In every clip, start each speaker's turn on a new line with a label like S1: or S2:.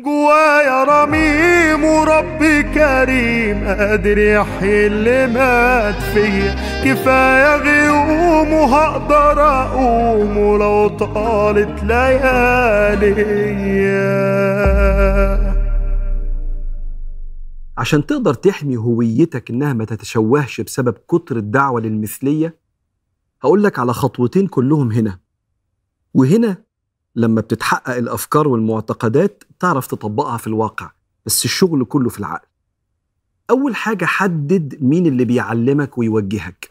S1: جوايا رميم وربي كريم قادر يحيي اللي مات فيا كفاية غيوم وهقدر أقوم ولو طالت ليالي.
S2: عشان تقدر تحمي هويتك إنها ما تتشوهش بسبب كتر الدعوة للمثلية هقول لك على خطوتين كلهم هنا. وهنا لما بتتحقق الأفكار والمعتقدات تعرف تطبقها في الواقع بس الشغل كله في العقل. أول حاجة حدد مين اللي بيعلمك ويوجهك.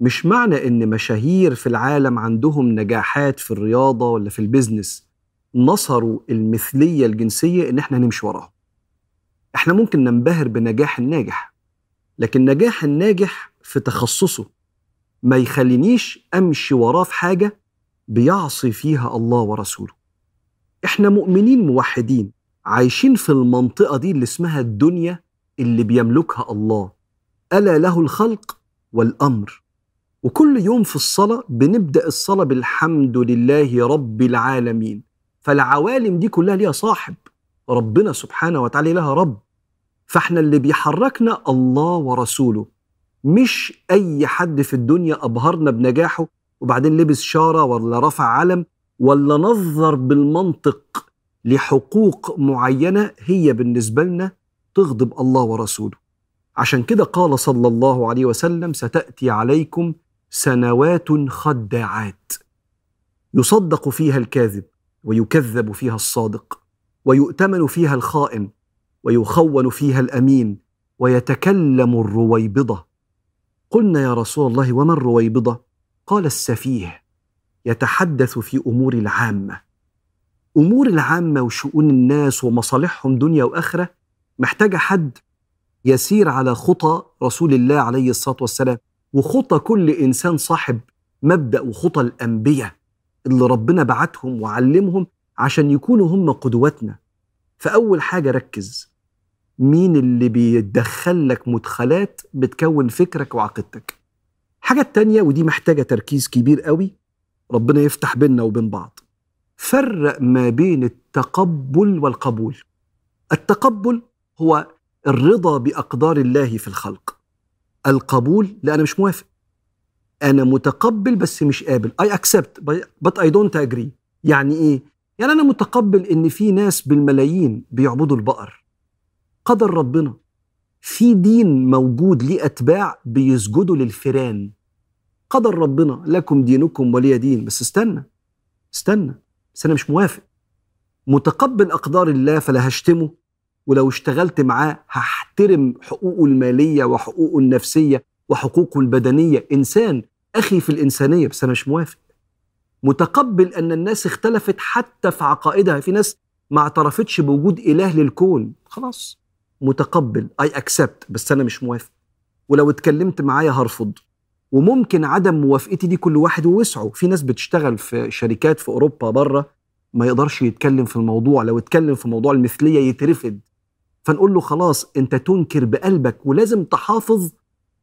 S2: مش معنى إن مشاهير في العالم عندهم نجاحات في الرياضة ولا في البيزنس. نصروا المثلية الجنسية إن إحنا نمشي وراهم. إحنا ممكن ننبهر بنجاح الناجح لكن نجاح الناجح في تخصصه ما يخلينيش أمشي وراه في حاجة بيعصي فيها الله ورسوله. إحنا مؤمنين موحدين عايشين في المنطقة دي اللي اسمها الدنيا اللي بيملكها الله. ألا له الخلق والأمر. وكل يوم في الصلاة بنبدأ الصلاة بالحمد لله رب العالمين. فالعوالم دي كلها ليها صاحب ربنا سبحانه وتعالى لها رب. فإحنا اللي بيحركنا الله ورسوله. مش أي حد في الدنيا أبهرنا بنجاحه وبعدين لبس شارة ولا رفع علم ولا نظر بالمنطق لحقوق معينة هي بالنسبة لنا تغضب الله ورسوله. عشان كده قال صلى الله عليه وسلم ستأتي عليكم سنوات خداعات. يصدق فيها الكاذب ويكذب فيها الصادق ويؤتمن فيها الخائن ويخون فيها الأمين ويتكلم الرويبضة. قلنا يا رسول الله وما الرويبضة؟ قال السفيه يتحدث في أمور العامة. أمور العامة وشؤون الناس ومصالحهم دنيا وآخرة محتاجه حد يسير على خطى رسول الله عليه الصلاة والسلام. وخطى كل إنسان صاحب مبدأ وخطى الأنبياء اللي ربنا بعتهم وعلمهم عشان يكونوا هم قدوتنا. فأول حاجة ركز. مين اللي بيدخل لك مدخلات بتكون فكرك وعقيدتك؟ الحاجة التانية ودي محتاجة تركيز كبير قوي ربنا يفتح بيننا وبين بعض. فرق ما بين التقبل والقبول. التقبل هو الرضا بأقدار الله في الخلق. القبول لا أنا مش موافق. أنا متقبل بس مش قابل. I accept but I don't agree. يعني إيه؟ يعني أنا متقبل إن في ناس بالملايين بيعبدوا البقر. قدر ربنا. في دين موجود ليه أتباع بيسجدوا للفيران. قدر ربنا لكم دينكم ولي دين بس استنى استنى بس أنا مش موافق. متقبل أقدار الله فلا هشتمه ولو اشتغلت معاه هحترم حقوقه المالية وحقوقه النفسية وحقوقه البدنية. إنسان أخي في الإنسانية بس أنا مش موافق. متقبل أن الناس اختلفت حتى في عقائدها. في ناس ما اعترفتش بوجود إله للكون. خلاص. متقبل. اي اكسبت بس أنا مش موافق. ولو اتكلمت معايا هرفض. وممكن عدم موافقتي دي كل واحد ووسعه. في ناس بتشتغل في شركات في أوروبا بره ما يقدرش يتكلم في الموضوع. لو اتكلم في موضوع المثلية يترفض. فنقول له خلاص أنت تنكر بقلبك ولازم تحافظ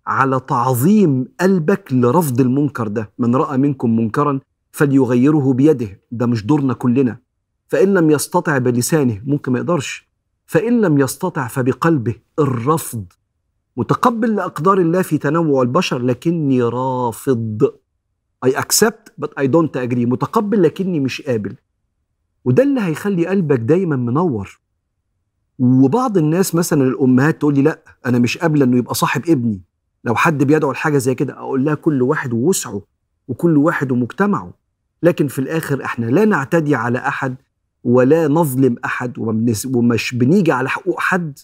S2: على تعظيم قلبك لرفض المنكر ده. من رأى منكم منكرا فليغيره بيده. ده مش دورنا كلنا. فإن لم يستطع بلسانه ممكن ما يقدرش. فإن لم يستطع فبقلبه الرفض متقبل لأقدار الله في تنوع البشر لكني رافض. I accept but I don't agree. متقبل لكني مش قابل. وده اللي هيخلي قلبك دايما منور. وبعض الناس مثلا الأمهات تقول لي لا أنا مش قابلة إنه يبقى صاحب ابني. لو حد بيدعو لحاجة زي كده أقول لها كل واحد ووسعه وكل واحد ومجتمعه. لكن في الآخر إحنا لا نعتدي على أحد ولا نظلم أحد ومش بنيجي على حقوق حد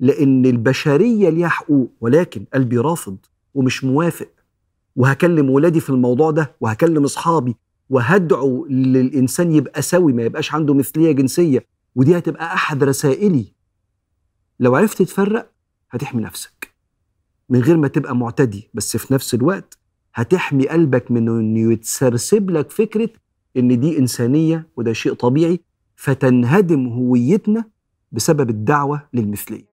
S2: لأن البشرية ليها حقوق ولكن قلبي رافض ومش موافق. وهكلم ولادي في الموضوع ده وهكلم أصحابي وهدعو للإنسان يبقى سوي ما يبقاش عنده مثلية جنسية ودي هتبقى أحد رسائلي. لو عرفت تفرق هتحمي نفسك. من غير ما تبقى معتدي بس في نفس الوقت هتحمي قلبك من إنه يتسرسب لك فكرة إن دي إنسانية وده شيء طبيعي فتنهدم هويتنا بسبب الدعوة للمثلية.